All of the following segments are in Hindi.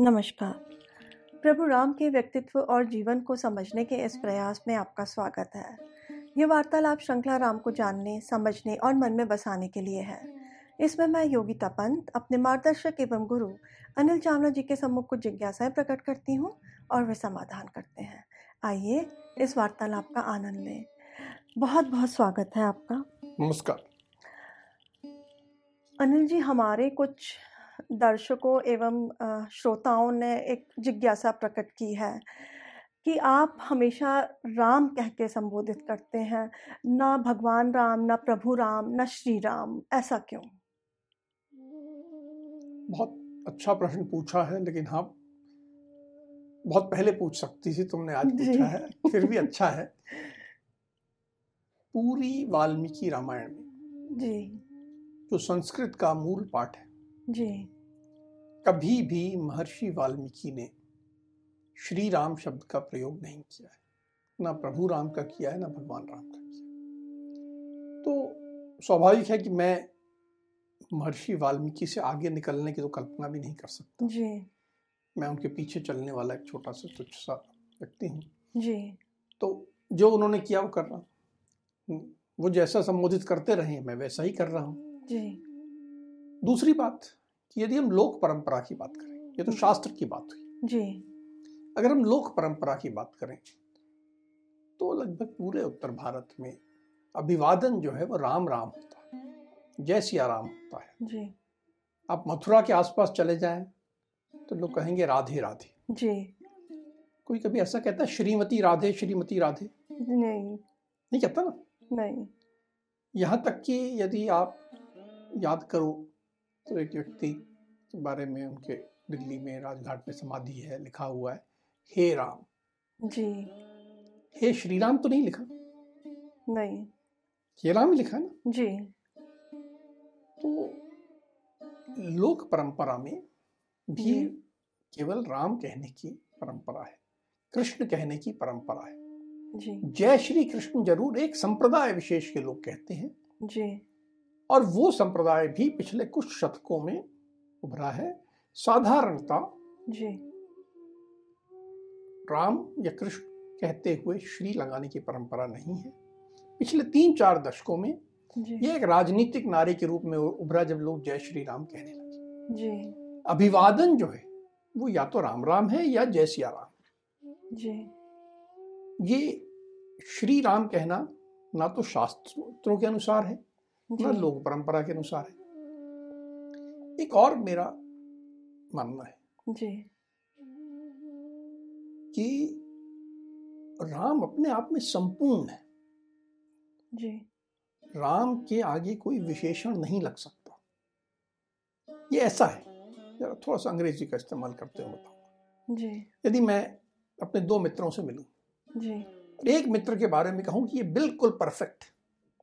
नमस्कार। प्रभु राम के व्यक्तित्व और जीवन को समझने के इस प्रयास में आपका स्वागत है। ये वार्तालाप श्रृंखला राम को जानने समझने और मन में बसाने के लिए है। इसमें मैं योगिता पंत अपने मार्गदर्शक एवं गुरु अनिल चावला जी के सम्मुख कुछ जिज्ञासाएँ प्रकट करती हूँ और वे समाधान करते हैं। आइए इस वार्तालाप का आनंद लें। बहुत बहुत स्वागत है आपका। नमस्कार। अनिल जी हमारे कुछ दर्शकों एवं श्रोताओं ने एक जिज्ञासा प्रकट की है कि आप हमेशा राम कह के संबोधित करते हैं ना भगवान राम ना प्रभु राम ना श्री राम ऐसा क्यों? बहुत अच्छा प्रश्न पूछा है लेकिन हाँ बहुत पहले पूछ सकती थी तुमने आज पूछा है फिर भी अच्छा है। पूरी वाल्मीकि रामायण में जी। जो संस्कृत का मूल पाठ है जी। कभी भी महर्षि वाल्मीकि ने श्री राम शब्द का प्रयोग नहीं किया है। ना प्रभु राम का किया है ना भगवान राम का किया तो स्वाभाविक है कि मैं महर्षि वाल्मीकि से आगे निकलने की तो कल्पना भी नहीं कर सकता। जी। मैं उनके पीछे चलने वाला एक छोटा सा तुच्छ सा व्यक्ति हूँ। जी। तो जो उन्होंने किया वो कर रहा हूँ। वो जैसा संबोधित करते रहे मैं वैसा ही कर रहा हूँ। जी। दूसरी बात कि यदि हम लोक परंपरा की बात करें ये तो शास्त्र की बात हुई। जी। अगर हम लोक परंपरा की बात करें तो लगभग पूरे उत्तर भारत में अभिवादन जो है वो राम राम होता है जय सिया राम होता है। जी। आप मथुरा के आसपास चले जाएँ तो लोग कहेंगे राधे राधे। जी। कोई कभी ऐसा कहता है श्रीमती राधे श्रीमती राधे? नहीं। नहीं कहता ना? नहीं। यहाँ तक कि यदि आप याद करो तो एक व्यक्ति के बारे में उनके दिल्ली में राजघाट पे समाधि है लिखा हुआ है हे राम। जी। हे श्री राम तो नहीं लिखा? नहीं। हे राम ही लिखा ना? जी। तो लोक परंपरा में भी केवल राम कहने की परंपरा है कृष्ण कहने की परंपरा है। जय श्री कृष्ण ज़रूर एक संप्रदाय विशेष के लोग कहते हैं। जी। और वो संप्रदाय भी पिछले कुछ शतकों में उभरा है। साधारणता जी। राम या कृष्ण कहते हुए श्री लगाने की परंपरा नहीं है। पिछले तीन चार दशकों में ये एक राजनीतिक नारे के रूप में उभरा जब लोग जय श्री राम कहने लगे। जी। अभिवादन जो है वो या तो राम राम है या जय सिया राम। जी। ये श्री राम कहना ना तो शास्त्रों के अनुसार है ना लोक परंपरा के अनुसार है। एक और मेरा मानना है जी। कि राम अपने आप में संपूर्ण है। जी। राम के आगे कोई विशेषण नहीं लग सकता। ये ऐसा है। जरा थोड़ा सा अंग्रेज़ी का इस्तेमाल करते हुए बताऊँ जी। यदि मैं अपने दो मित्रों से मिलूं जी। एक मित्र के बारे में कहूँ कि ये बिल्कुल परफेक्ट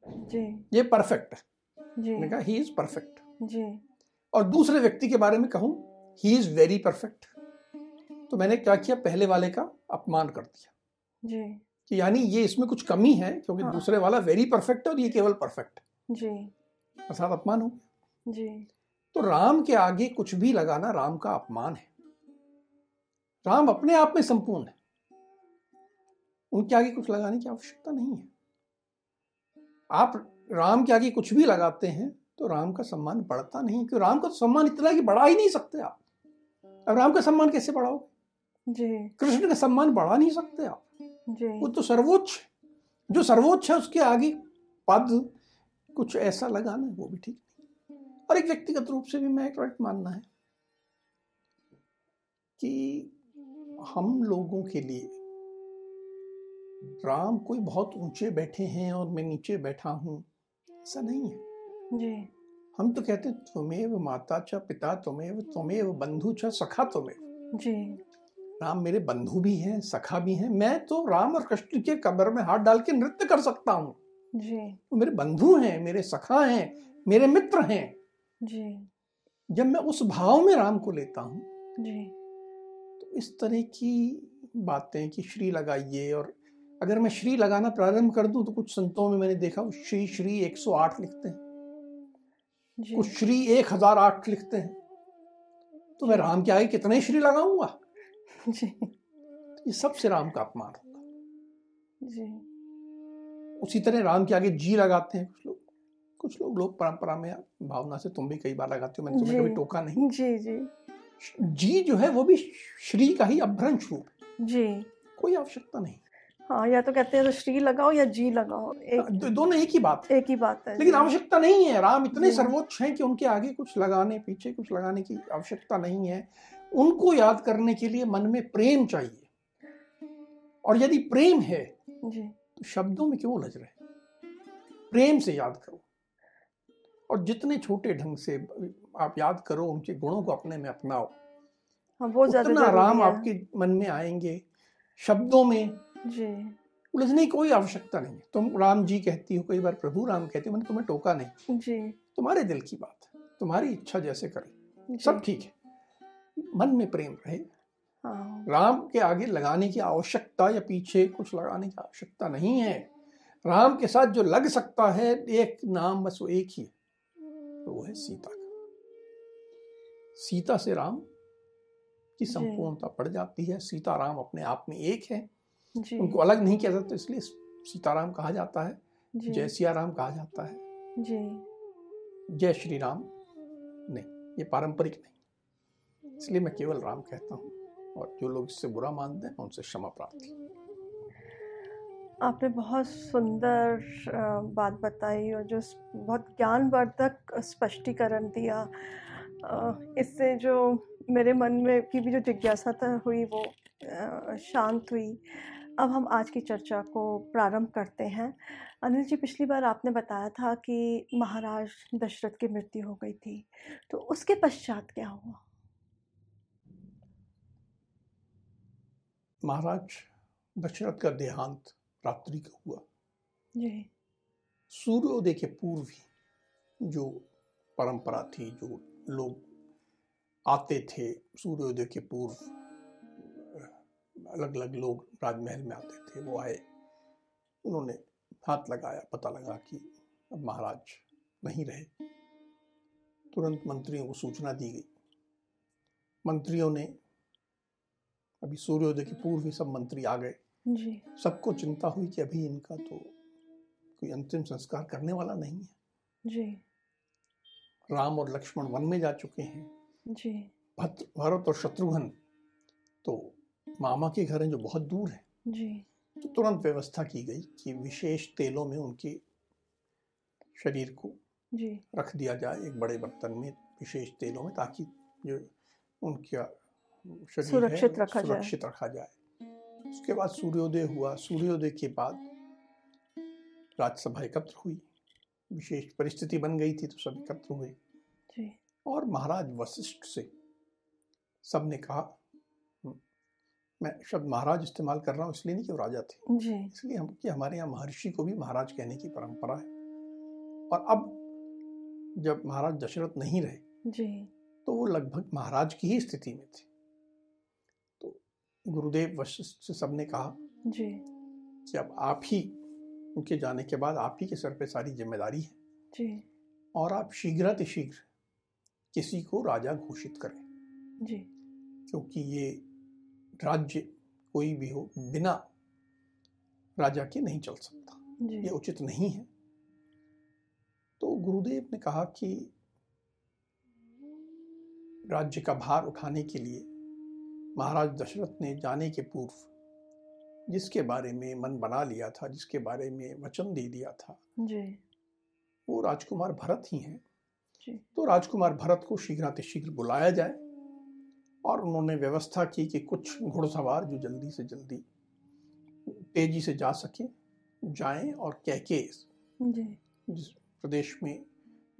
जी। ये परफेक्ट है। जी। कहा ही इज़ परफेक्ट जी। और दूसरे व्यक्ति के बारे में कहूँ ही इज़ वेरी परफेक्ट तो मैंने क्या किया? पहले वाले का अपमान कर दिया। जी। कि यानी ये इसमें कुछ कमी है क्योंकि हाँ। दूसरे वाला वेरी परफेक्ट है और ये केवल परफेक्ट है। जी। अर्थात अपमान हो जी। तो राम के आगे कुछ भी लगाना राम का अपमान है। राम अपने आप में संपूर्ण है। उनके आगे कुछ लगाने की आवश्यकता नहीं है। आप राम के आगे कुछ भी लगाते हैं तो राम का सम्मान बढ़ता नहीं क्योंकि राम का तो सम्मान इतना है कि बढ़ा ही नहीं सकते आप। अब राम का सम्मान कैसे बढ़ाओगे? कृष्ण का सम्मान बढ़ा नहीं सकते आप। जी। वो तो सर्वोच्च जो सर्वोच्च है उसके आगे पद कुछ ऐसा लगाना वो भी ठीक नहीं। और एक व्यक्तिगत रूप से भी मैं एक राइट मानना है कि हम लोगों के लिए राम कोई बहुत ऊँचे बैठे हैं और मैं नीचे बैठा हूँ ऐसा नहीं है। जी। हम तो कहते हैं तुमेव माता च पिता तुमेव तुमेव बंधु च सखा तुमेव जी। राम मेरे बंधु भी हैं सखा भी हैं मैं तो राम और कृष्ण के कब्र में हाथ डाल के नृत्य कर सकता हूँ। जी। वो मेरे बंधु हैं मेरे सखा हैं मेरे मित्र हैं। जी। जब मैं उस भाव में राम को लेता हूँ जी। तो इस तरह की बातें कि श्री लगाइए और अगर मैं श्री लगाना प्रारंभ कर दूँ तो कुछ संतों में मैंने देखा श्री श्री 108 लिखते हैं। जी। कुछ श्री 1008 लिखते हैं। तो मैं राम के आगे कितने श्री लगाऊँगा? जी। ये सबसे राम का अपमान होगा जी। उसी तरह राम के आगे जी लगाते हैं कुछ लोग। कुछ लोग लोग परंपरा में भावना से तुम भी कई बार लगाते हो मैंने तुम्हें कभी टोका नहीं। जी जी। जी जो है वो भी श्री का ही अभ्रंश रूप जी। कोई आवश्यकता नहीं। हाँ या तो कहते हैं तो श्री लगाओ या जी लगाओ एक दो- दोनों एक ही बात है। एक ही बात है। लेकिन आवश्यकता नहीं है राम इतने सर्वोच्च हैं कि उनके आगे कुछ लगाने पीछे कुछ लगाने की आवश्यकता नहीं है। उनको याद करने के लिए मन में प्रेम चाहिए। और यदि प्रेम है जी। तो शब्दों में क्यों उलझ रहे? प्रेम से याद करो। और जितने छोटे ढंग से आप याद करो उनके गुणों को अपने में अपनाओ। हाँ वो उतना राम आपके मन में आएँगे। शब्दों में जी। उलझने की कोई आवश्यकता नहीं है। तुम राम जी कहती हो कई बार प्रभु राम कहती हो मैंने तुम्हें टोका नहीं। जी। तुम्हारे दिल की बात है तुम्हारी इच्छा जैसे करे। सब ठीक है। मन में प्रेम रहे। हाँ। राम के आगे लगाने की आवश्यकता या पीछे कुछ लगाने की आवश्यकता नहीं है। राम के साथ जो लग सकता है एक नाम बस वो एक ही है तो वो है सीता का। सीता से राम की संपूर्णता पड़ जाती है। सीता राम अपने आप में एक है। जी। उनको अलग नहीं किया जाता इसलिए सीताराम कहा जाता है जय सिया राम कहा जाता है। जी। जय श्री राम नहीं ये पारंपरिक नहीं। इसलिए मैं केवल राम कहता हूँ और जो लोग इससे बुरा मानते हैं उनसे क्षमा प्रार्थी आपने बहुत सुंदर बात बताई और जो बहुत ज्ञानवर्धक स्पष्टीकरण दिया। इससे जो मेरे मन में की भी जो जिज्ञासा था हुई वो शांत हुई। अब हम आज की चर्चा को प्रारंभ करते हैं। अनिल जी पिछली बार आपने बताया था कि महाराज दशरथ की मृत्यु हो गई थी तो उसके पश्चात क्या हुआ? महाराज दशरथ का देहांत रात्रि को हुआ। जी। सूर्योदय के पूर्व ही जो परंपरा थी जो लोग आते थे सूर्योदय के पूर्व अलग अलग लोग राजमहल में आते थे वो आए। उन्होंने हाथ लगाया पता लगा कि अब महाराज नहीं रहे। तुरंत मंत्रियों को सूचना दी गई। मंत्रियों ने अभी सूर्योदय के पूर्व ही सब मंत्री आ गए। सबको चिंता हुई कि अभी इनका तो कोई अंतिम संस्कार करने वाला नहीं है। जी। राम और लक्ष्मण वन में जा चुके हैं। जी। भरत और शत्रुघ्न तो मामा के घर हैं जो बहुत दूर है। जी। तो तुरंत व्यवस्था की गई कि विशेष तेलों में उनके शरीर को जी। रख दिया जाए एक बड़े बर्तन में विशेष तेलों में ताकि जो उनका शरीर सुरक्षित रखा जाए। सुरक्षित रखा जाए। उसके बाद सूर्योदय हुआ। सूर्योदय के बाद राज्यसभा एकत्र हुई। विशेष परिस्थिति बन गई थी तो सब एकत्र हुए। जी। और महाराज वशिष्ठ से सबने कहा "हम्म, मैं शब्द महाराज इस्तेमाल कर रहा हूँ इसलिए नहीं कि वो राजा थे। जी। इसलिए हम कि हमारे यहाँ महर्षि को भी महाराज कहने की परंपरा है। और अब जब महाराज दशरथ नहीं रहे जी। तो वो लगभग महाराज की ही स्थिति में थे। तो गुरुदेव वशिष्ठ से सबने कहा जी। कि अब आप ही उनके जाने के बाद आप ही के सर पे सारी ज़िम्मेदारी है। जी। और आप शीघ्रातिशीघ्र किसी को राजा घोषित करें। जी। क्योंकि ये राज्य कोई भी हो बिना राजा के नहीं चल सकता। ये उचित नहीं है। तो गुरुदेव ने कहा कि राज्य का भार उठाने के लिए महाराज दशरथ ने जाने के पूर्व जिसके बारे में मन बना लिया था जिसके बारे में वचन दे दिया था जी। वो राजकुमार भरत ही हैं। तो राजकुमार भरत को शीघ्रातिशीघ्र बुलाया जाए। और उन्होंने व्यवस्था की कि कुछ घुड़सवार जो जल्दी से जल्दी तेज़ी से जा सके जाएँ और कहके जी। जिस प्रदेश में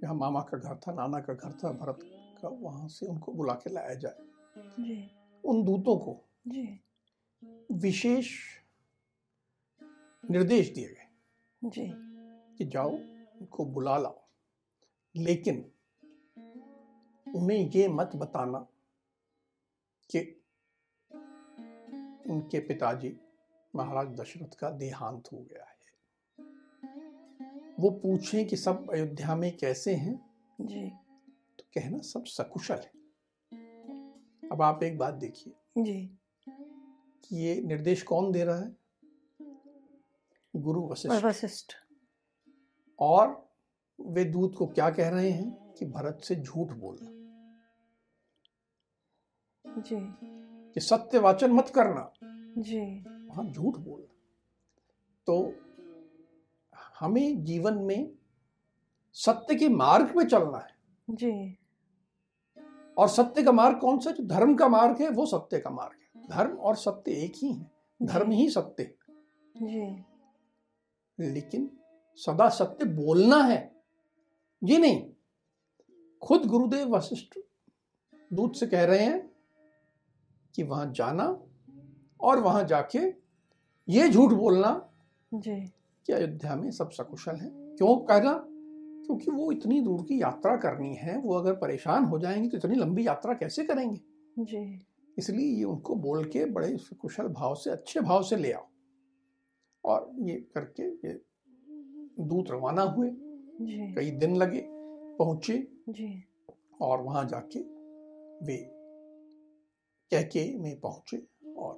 जहाँ मामा का घर था नाना का घर था भरत का वहाँ से उनको बुला के लाया जाए। उन दूतों को विशेष निर्देश दिए गए कि जाओ उनको बुला लाओ। लेकिन उन्हें ये मत बताना कि उनके पिताजी महाराज दशरथ का देहांत हो गया है। वो पूछें कि सब अयोध्या में कैसे हैं? जी। तो कहना सब सकुशल है। अब आप एक बात देखिए। जी। कि ये निर्देश कौन दे रहा है? गुरु वशिष्ठ। वशिष्ठ। और वे दूत को क्या कह रहे हैं? कि भरत से झूठ बोलना। जी। कि सत्य वाचन मत करना। जी। वहाँ झूठ बोलना तो हमें जीवन में सत्य के मार्ग पे चलना है। जी। और सत्य का मार्ग कौन सा जो धर्म का मार्ग है वो सत्य का मार्ग है। धर्म और सत्य एक ही है। धर्म ही सत्य। है जी। लेकिन सदा सत्य बोलना है। ये नहीं। खुद गुरुदेव वशिष्ठ दूत से कह रहे हैं कि वहाँ जाना और वहाँ जाके ये झूठ बोलना जी। कि अयोध्या में सब सकुशल है। क्यों? कहना क्योंकि वो इतनी दूर की यात्रा करनी है वो अगर परेशान हो जाएँगे तो इतनी लंबी यात्रा कैसे करेंगे? जी। इसलिए ये उनको बोल के बड़े कुशल भाव से अच्छे भाव से ले आओ। और ये करके ये दूत रवाना हुए। जी। कई दिन लगे पहुँचे जी। और वहाँ जाके वे कैके में पहुँचे और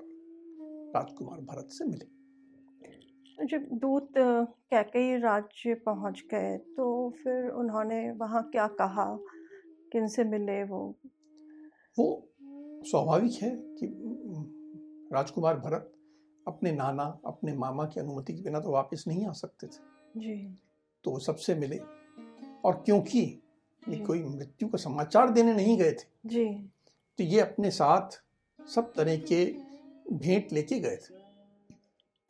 राजकुमार भरत से मिले। जब दूत कैकई राज्य पहुँच गए तो फिर उन्होंने वहाँ क्या कहा? किनसे मिले वो? वो स्वाभाविक है कि राजकुमार भरत अपने नाना अपने मामा की अनुमति के बिना तो वापस नहीं आ सकते थे। जी। तो वो सबसे मिले। और क्योंकि ये कोई मृत्यु का समाचार देने नहीं गए थे जी। तो ये अपने साथ सब तरह के भेंट लेके गए थे।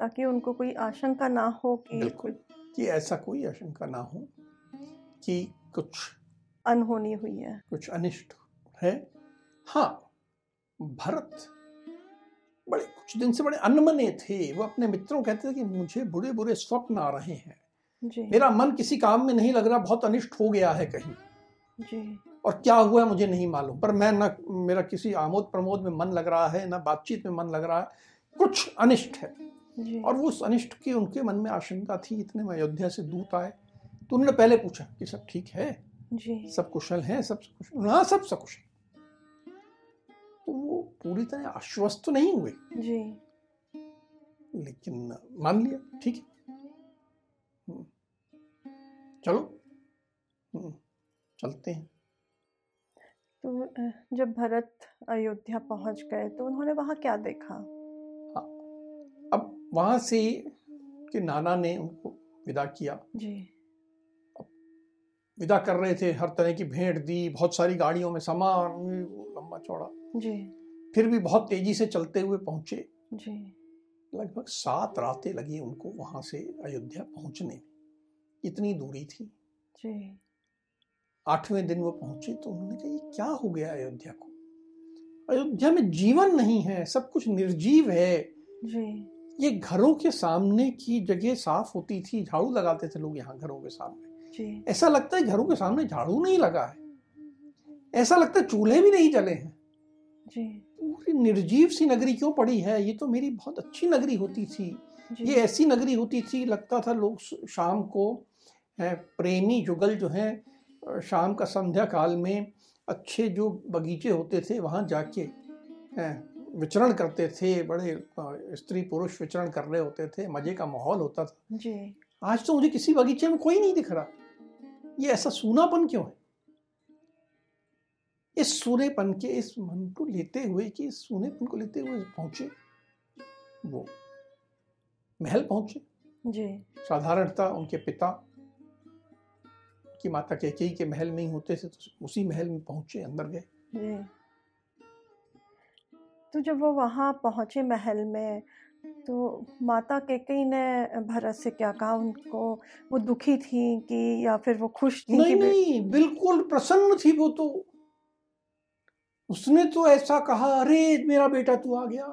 ताकि उनको कोई आशंका ना हो कि बिल्कुल कि ऐसा कोई आशंका ना हो कि कुछ अनहोनी हुई है। कुछ अनिष्ट है। हाँ भरत बड़े कुछ दिन से बड़े अनमने थे। वो अपने मित्रों कहते थे कि मुझे बुरे बुरे स्वप्न आ रहे हैं। जी। मेरा मन किसी काम में नहीं लग रहा बहुत अनिष्ट हो गया है कहीं। जी। और क्या हुआ है मुझे नहीं मालूम। पर मैं न मेरा किसी आमोद प्रमोद में मन लग रहा है ना बातचीत में मन लग रहा है। कुछ अनिष्ट है। और वो उस अनिष्ट की उनके मन में आशंका थी इतने में अयोध्या से दूत आए। तो उन्होंने पहले पूछा कि सब ठीक है? जी। सब कुशल है? सब कुशल? हाँ सब सकुशल तो वो पूरी तरह आश्वस्त तो नहीं हुए। जी। लेकिन मान लिया ठीक है। हम्म, चलो। हम्म, चलते हैं। तो जब भरत अयोध्या पहुँच गए तो उन्होंने वहाँ क्या देखा? अब वहाँ से कि नाना ने उनको विदा किया। जी। विदा कर रहे थे हर तरह की भेंट दी बहुत सारी गाड़ियों में सामान लंबा चौड़ा। जी। फिर भी बहुत तेज़ी से चलते हुए पहुँचे। जी। लगभग सात रातें लगी उनको वहाँ से अयोध्या पहुँचने इतनी दूरी थी। जी। आठवें दिन वो पहुँचे तो उन्होंने कहा ये क्या हो गया अयोध्या को? अयोध्या में जीवन नहीं है सब कुछ निर्जीव है। जी। ये घरों के सामने की जगह साफ़ होती थी झाड़ू लगाते थे लोग यहाँ घरों के सामने। जी। ऐसा लगता है घरों के सामने झाड़ू नहीं लगा है। ऐसा लगता है चूल्हे भी नहीं जले हैं। पूरी निर्जीव सी नगरी क्यों पड़ी है? ये तो मेरी बहुत अच्छी नगरी होती थी। ये ऐसी नगरी होती थी लगता था लोग शाम को प्रेमी जुगल जो हैं शाम का संध्या काल में अच्छे जो बगीचे होते थे वहाँ जाके विचरण करते थे बड़े स्त्री पुरुष विचरण कर रहे होते थे मज़े का माहौल होता था। जी। आज तो मुझे किसी बगीचे में कोई नहीं दिख रहा। ये ऐसा सूनापन क्यों है? इस सूनेपन के इस मन को लेते हुए कि इस सूनेपन को लेते हुए पहुँचे वो महल पहुँचे। जी। साधारणतः उनके पिता की माता कैकेयी के महल में ही होते थे तो उसी महल में पहुँचे अंदर गए। तो जब वो वहाँ पहुँचे महल में तो माता केकई ने भरत से क्या कहा? उनको वो दुखी थी कि या फिर वो खुश थी नहीं कि नहीं बिल्कुल प्रसन्न थी वो तो। उसने तो ऐसा कहा अरे मेरा बेटा तू आ गया।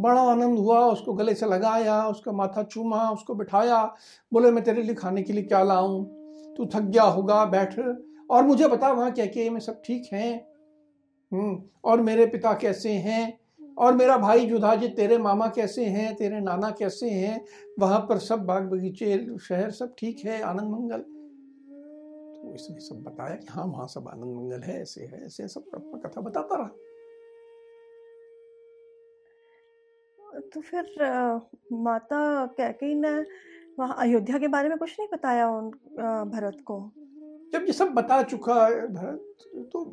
बड़ा आनंद हुआ उसको गले से लगाया उसका माथा चूमा उसको बिठाया। बोले मैं तेरे लिए खाने के लिए क्या लाऊं? तू थक गया होगा बैठ। और मुझे बता वहाँ क्या क्या में सब ठीक हैं। हम्म और मेरे पिता कैसे हैं? और मेरा भाई जुधाजी तेरे मामा कैसे हैं? तेरे नाना कैसे हैं? वहाँ पर सब बाग बगीचे शहर सब ठीक है आनंद मंगल। तो इसने सब बताया कि हाँ वहाँ सब आनंद मंगल है ऐसे है ऐसे सब अपना कथा बताता रहा। तो फिर आ, माता कैकई ने वहाँ अयोध्या के बारे में कुछ नहीं बताया उन भरत को? जब ये सब बता चुका है भरत तो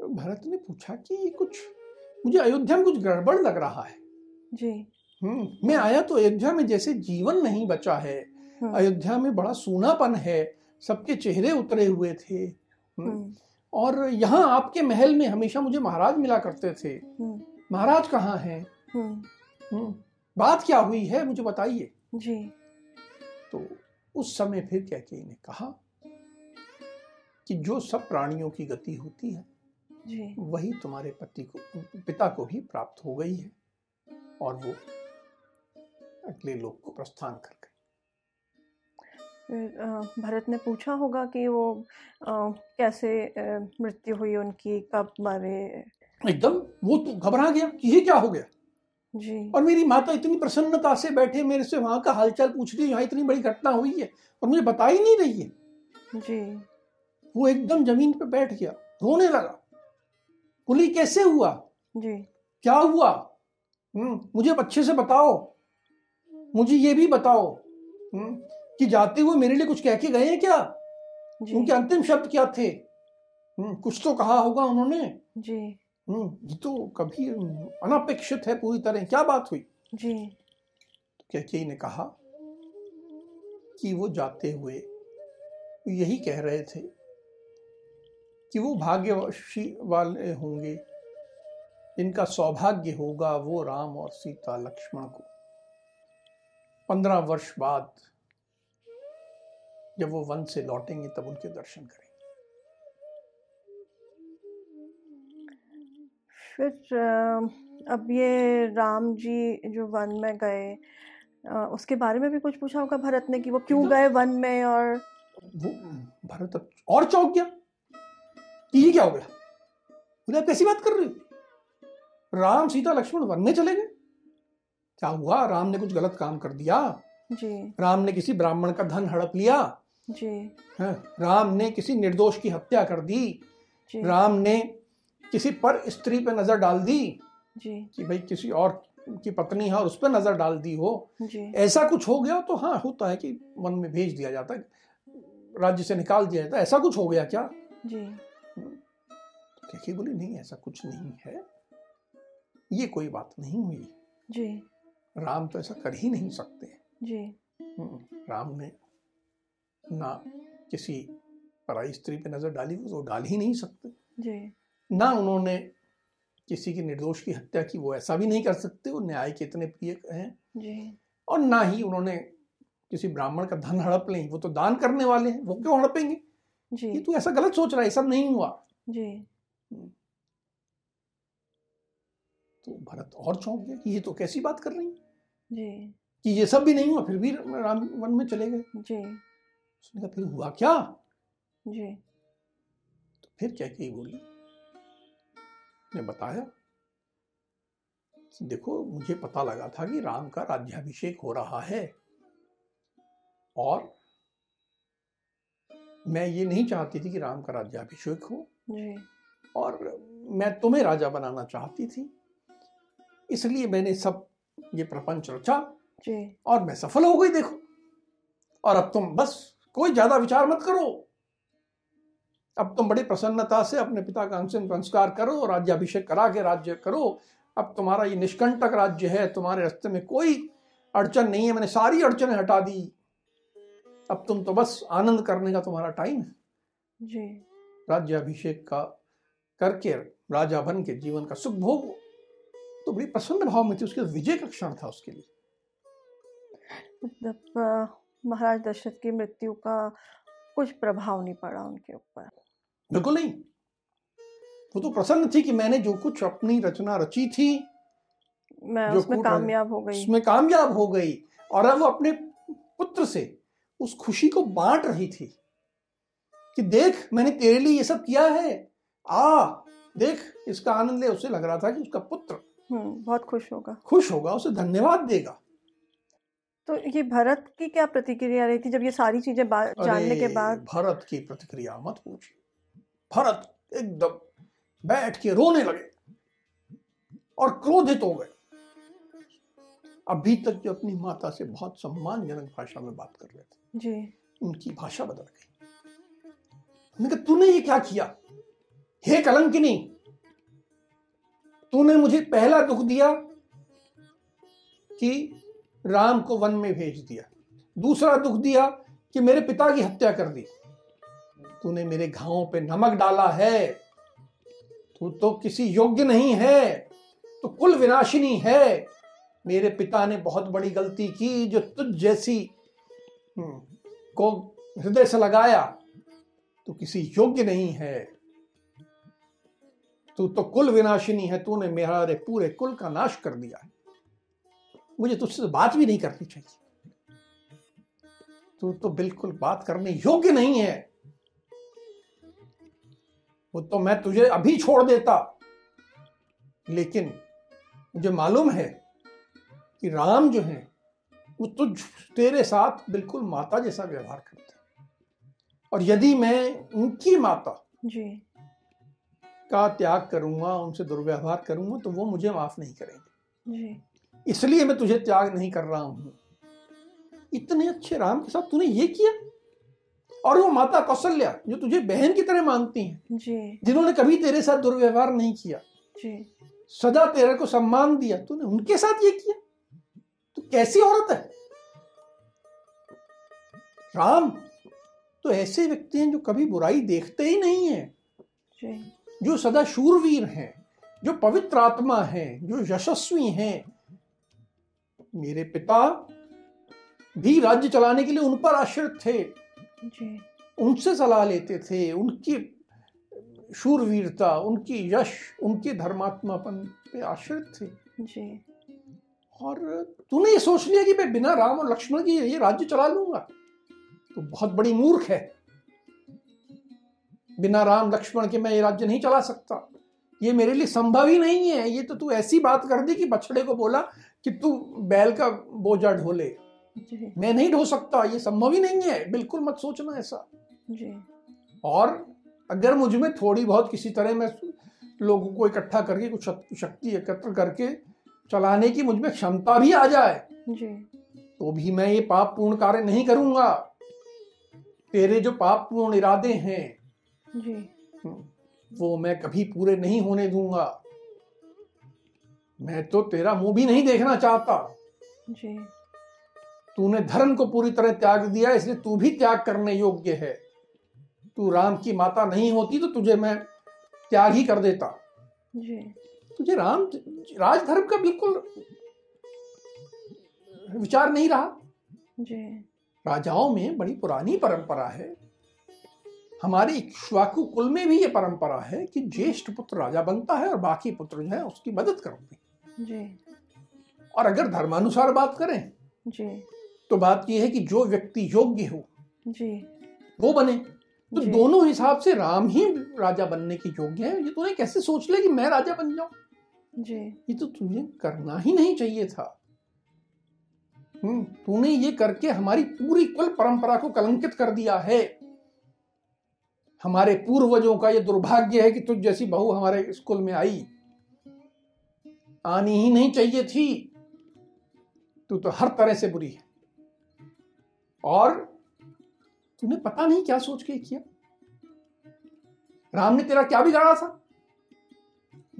भरत ने पूछा कि ये कुछ मुझे अयोध्या में कुछ गड़बड़ लग रहा है। जी। हम्म मैं आया तो अयोध्या में जैसे जीवन नहीं बचा है। हम्म, अयोध्या में बड़ा सूनापन है सबके चेहरे उतरे हुए थे। हम्म, हम्म, और यहाँ आपके महल में हमेशा मुझे महाराज मिला करते थे। महाराज कहाँ हैं? बात क्या हुई है मुझे बताइए। जी। तो उस समय फिर क्या ने कहा कि जो सब प्राणियों की गति होती है जी। वही तुम्हारे पति को पिता को भी प्राप्त हो गई है और वो अगले लोक को प्रस्थान कर गए भरत ने पूछा होगा कि वो आ, कैसे मृत्यु हुई उनकी कब मरे? एकदम वो तो घबरा गया कि ये क्या हो गया? जी। और मेरी माता इतनी प्रसन्नता से बैठे मेरे से वहाँ का हालचाल पूछ रही है यहाँ इतनी बड़ी घटना हुई है और मुझे बता ही नहीं रही है। जी। वो एकदम ज़मीन पे बैठ गया रोने लगा। बोली कैसे हुआ? जी। क्या हुआ? हम्म मुझे अच्छे से बताओ। मुझे ये भी बताओ हम्म कि जाते हुए मेरे लिए कुछ कह के गए हैं क्या? जी। उनके अंतिम शब्द क्या थे? हम्म कुछ तो कहा होगा उन्होंने। जी। ये तो कभी अनपेक्षित है पूरी तरह। क्या बात हुई? जी। कैकेयी ने कहा कि वो जाते हुए यही कह रहे थे कि वो भाग्यवशी वाले होंगे। जिनका सौभाग्य होगा वो राम और सीता लक्ष्मण को। पंद्रह वर्ष बाद जब वो वन से लौटेंगे तब उनके दर्शन करेंगे। फिर अब ये राम जी जो वन में गए उसके बारे में भी कुछ पूछा होगा भरत ने कि वो क्यों गए वन में और वो भरत और चौंक गया। कि ये क्या हो गया? बोले आप कैसी बात कर रहे हो? राम सीता लक्ष्मण वन में चले गए। क्या हुआ? राम ने कुछ गलत काम कर दिया? जी। राम ने किसी ब्राह्मण का धन हड़प लिया? जी। हैं? राम ने किसी निर्दोष की हत्या कर दी? जी। राम ने किसी पर स्त्री पे नज़र डाल दी जी। कि भाई किसी और की पत्नी है और उस पर नज़र डाल दी हो। जी। ऐसा कुछ हो गया तो हाँ होता है कि वन में भेज दिया जाता है राज्य से निकाल दिया जाता है। ऐसा कुछ हो गया क्या? जी। तो कैकी बोली नहीं ऐसा कुछ नहीं है। ये कोई बात नहीं हुई। जी। राम तो ऐसा कर ही नहीं सकते। जी। हम्म, राम ने ना किसी पराई स्त्री पे नज़र डाली वो तो डाल ही नहीं सकते। जी। ना उन्होंने किसी की निर्दोष की हत्या की वो ऐसा भी नहीं कर सकते वो न्याय के इतने प्रिय हैं। और ना ही उन्होंने किसी ब्राह्मण का धन हड़प लें वो तो दान करने वाले हैं वो क्यों हड़पेंगे? ये जी तू ऐसा गलत सोच रहा है सब नहीं हुआ। जी। तो भरत और चौंक गया कि ये तो कैसी बात कर रही है? जी। कि ये सब भी नहीं हुआ फिर भी राम वन में चले गए। जी। उसने कहा फिर हुआ क्या? जी। तो फिर क्या की बोली? ने बताया। देखो मुझे पता लगा था कि राम का राज्याभिषेक हो रहा है। और मैं ये नहीं चाहती थी कि राम का राज्याभिषेक हो। और मैं तुम्हें राजा बनाना चाहती थी। इसलिए मैंने सब ये प्रपंच रचा। और मैं सफल हो गई देखो। और अब तुम बस कोई ज़्यादा विचार मत करो। अब तुम बड़ी प्रसन्नता से अपने पिता का अंतिम संस्कार करो और राज्याभिषेक करा के राज्य करो। अब तुम्हारा ये निष्कंटक राज्य है तुम्हारे रास्ते में कोई अड़चन नहीं है मैंने सारी अड़चनें हटा दी। अब तुम तो बस आनंद करने का तुम्हारा टाइम है। जी। राज्याभिषेक का करके राजा बन के जीवन का सुख भोग। तो बड़ी प्रसन्न भाव में थी उसके विजय का क्षण था उसके लिए। मतलब महाराज दशरथ की मृत्यु का कुछ प्रभाव नहीं पड़ा उनके ऊपर। बिल्कुल नहीं। वो तो प्रसन्न थी कि मैंने जो कुछ अपनी रचना रची थी मैं उसमें कामयाब हो गई। उसमें कामयाब हो गई और अब वो अपने पुत्र से उस खुशी को बांट रही थी कि देख मैंने तेरे लिए ये सब किया है। आ देख इसका आनंद ले। उसे लग रहा था कि उसका पुत्र हम्म बहुत खुश होगा। खुश होगा उसे धन्यवाद देगा। तो ये भरत की क्या प्रतिक्रिया रही थी जब ये सारी चीज़ें जानने के बाद? भरत की प्रतिक्रिया मत पूछिए। भरत एकदम बैठ के रोने लगे और क्रोधित हो गए। अभी तक जो अपनी माता से बहुत सम्मानजनक भाषा में बात कर रहे थे जी। उनकी भाषा बदल गई। कहा तूने ये क्या किया? हे कलंकिनी तूने मुझे पहला दुख दिया कि राम को वन में भेज दिया। दूसरा दुख दिया कि मेरे पिता की हत्या कर दी। तूने मेरे घावों पे नमक डाला है। तू तो किसी योग्य नहीं है। तो कुल विनाशिनी है। मेरे पिता ने बहुत बड़ी गलती की जो तुझ जैसी हम्म, को हृदय से लगाया। तो किसी योग्य नहीं है। तू तो कुल विनाशिनी है। तूने मेरा पूरे कुल का नाश कर दिया है। मुझे तुझसे बात भी नहीं करनी चाहिए। तू तो बिल्कुल बात करने योग्य नहीं है। वो तो मैं तुझे अभी छोड़ देता। लेकिन मुझे मालूम है कि राम जो है वो तुझ तेरे साथ बिल्कुल माता जैसा व्यवहार करते और यदि मैं उनकी माता जी। का त्याग करूँगा उनसे दुर्व्यवहार करूँगा तो वो मुझे माफ़ नहीं करेंगे। जी। इसलिए मैं तुझे त्याग नहीं कर रहा हूँ। इतने अच्छे राम के साथ तूने ये किया? और वो माता कौशल्या जो तुझे बहन की तरह मानती हैं जिन्होंने कभी तेरे साथ दुर्व्यवहार नहीं किया जी। सदा तेरे को सम्मान दिया तूने उनके साथ ये किया? तो कैसी औरत है? राम तो ऐसे व्यक्ति हैं जो कभी बुराई देखते ही नहीं है। जी। जो सदा शूरवीर हैं जो पवित्र आत्मा हैं जो यशस्वी हैं मेरे पिता भी राज्य चलाने के लिए उन पर आश्रित थे। जी। उनसे सलाह लेते थे उनकी शूरवीरता उनकी यश उनके धर्मात्मापन पे आश्रित थे। जी। और तूने ये सोच लिया कि मैं बिना राम और लक्ष्मण के ये राज्य चला लूँगा? तो बहुत बड़ी मूर्ख है। बिना राम लक्ष्मण के मैं ये राज्य नहीं चला सकता। ये मेरे लिए संभव ही नहीं है। ये तो तू ऐसी बात कर दी कि बछड़े को बोला कि तू बैल का बोझा ढोले। मैं नहीं ढो सकता ये संभव ही नहीं है। बिल्कुल मत सोचना ऐसा। जी। और अगर मुझमें थोड़ी बहुत किसी तरह मैं लोगों को इकट्ठा करके कुछ शक्ति एकत्र करके चलाने की मुझमें क्षमता भी आ जाए जी। तो भी मैं ये पाप पूर्ण कार्य नहीं करूँगा। तेरे जो पाप पूर्ण इरादे हैं जी। वो मैं कभी पूरे नहीं होने दूँगा। मैं तो तेरा मुँह भी नहीं देखना चाहता। जी। तूने धर्म को पूरी तरह त्याग दिया इसलिए तू भी त्याग करने योग्य है। तू राम की माता नहीं होती तो तुझे मैं त्याग ही कर देता। जी। तुझे राम राजधर्म का बिल्कुल विचार नहीं रहा। जी। राजाओं में बड़ी पुरानी परंपरा है। हमारे इक्ष्वाकु कुल में भी ये परंपरा है कि ज्येष्ठ पुत्र राजा बनता है और बाकी पुत्र जो है उसकी मदद करते हैं जी। और अगर धर्मानुसार बात करें जी। तो बात यह है कि जो व्यक्ति योग्य हो जी। वो बने। तो दोनों हिसाब से राम ही राजा बनने की योग्य है। ये तूने कैसे सोच लिया कि मैं राजा बन जाऊँ? जी। ये तो तुझे करना ही नहीं चाहिए था। हम्म तूने ये करके हमारी पूरी कुल परंपरा को कलंकित कर दिया है। हमारे पूर्वजों का ये दुर्भाग्य है कि तुझ जैसी बहू हमारे स्कूल में आई। आनी ही नहीं चाहिए थी। तू तो हर तरह से बुरी है। और तूने पता नहीं क्या सोच के किया? राम ने तेरा क्या बिगाड़ा था?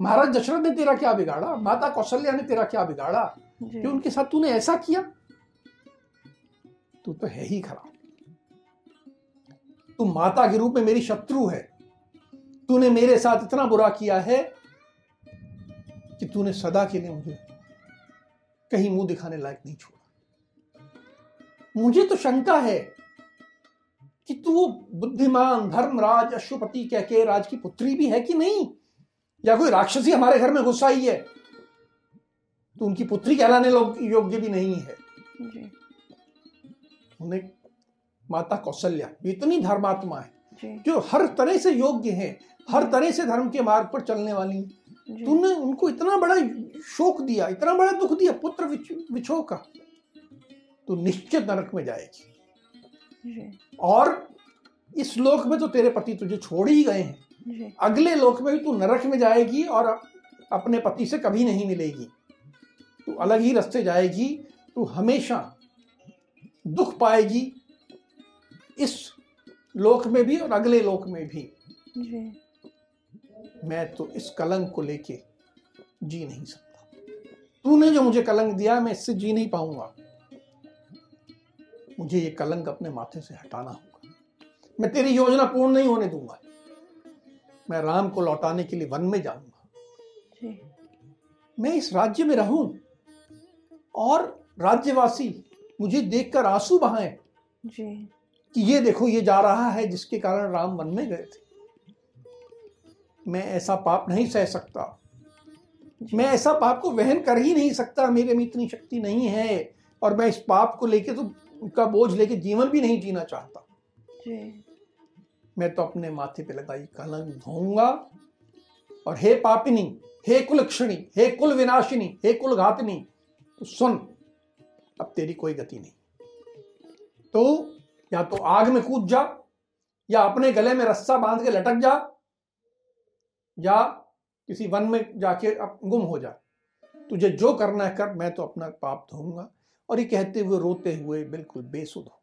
महाराज दशरथ ने तेरा क्या बिगाड़ा? माता कौशल्या ने तेरा क्या बिगाड़ा? कि उनके साथ तूने ऐसा किया? तू तो है ही खराब। तू माता के रूप में मेरी शत्रु है। तूने मेरे साथ इतना बुरा किया है कि तूने सदा के लिए मुझे कहीं मुँह दिखाने लायक नहीं छोड़ा। मुझे तो शंका है कि तू बुद्धिमान धर्मराज अश्वपति कह के राज की पुत्री भी है कि नहीं? या कोई राक्षसी हमारे घर में घुसा ही है? तो उनकी पुत्री कहलाने योग्य भी नहीं है। उन्हें माता कौशल्या इतनी धर्मात्मा है जो हर तरह से योग्य है हर तरह से धर्म के मार्ग पर चलने वाली। तूने उनको इतना बड़ा शोक दिया इतना बड़ा दुख दिया पुत्र विछो का तो निश्चित नरक में जाएगी। और इस लोक में तो तेरे पति तुझे छोड़ ही गए हैं। अगले लोक में भी तू नरक में जाएगी और अपने पति से कभी नहीं मिलेगी। तू अलग ही रास्ते जाएगी तू हमेशा दुख पाएगी इस लोक में भी और अगले लोक में भी। जी। मैं तो इस कलंक को लेके जी नहीं सकता। तूने जो मुझे कलंक दिया मैं इससे जी नहीं पाऊँगा। मुझे ये कलंक अपने माथे से हटाना होगा। मैं तेरी योजना पूर्ण नहीं होने दूँगा। मैं राम को लौटाने के लिए वन में जाऊँगा। मैं इस राज्य में रहूँ और राज्यवासी मुझे देखकर आँसू बहाए कि ये देखो ये जा रहा है जिसके कारण राम वन में गए थे। मैं ऐसा पाप नहीं सह सकता। मैं ऐसा पाप को वहन कर ही नहीं सकता मेरे में इतनी शक्ति नहीं है और मैं इस पाप को लेके तो का बोझ लेके जीवन भी नहीं जीना चाहता। जी। मैं तो अपने माथे पे लगाई कलंक धोऊँगा और हे पापिनी हे कुलक्षणी हे कुल विनाशिनी हे कुल घातनी तो सुन अब तेरी कोई गति नहीं। तो या तो आग में कूद जा या अपने गले में रस्सा बाँध के लटक जा या किसी वन में जाके अब गुम हो जा। तुझे जो करना है कर, मैं तो अपना पाप धोऊँगा। और ये कहते हुए, रोते हुए बिल्कुल बेसुध हो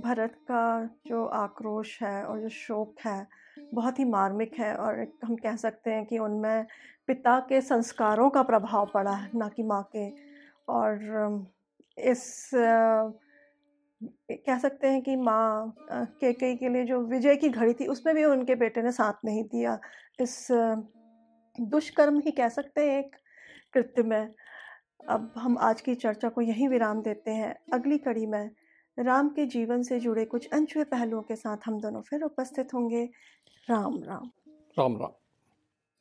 भरत का जो आक्रोश है और जो शोक है, बहुत ही मार्मिक है और हम कह सकते हैं कि उनमें पिता के संस्कारों का प्रभाव पड़ा है, ना कि माँ के। और इस कह सकते हैं कि माँ के कई के लिए जो विजय की घड़ी थी, उसमें भी उनके बेटे ने साथ नहीं दिया। इस दुष्कर्म ही कह सकते हैं एक कृत्य में। अब हम आज की चर्चा को यहीं विराम देते हैं। अगली कड़ी में राम के जीवन से जुड़े कुछ अनछुए पहलुओं के साथ हम दोनों फिर उपस्थित होंगे। राम राम। राम राम।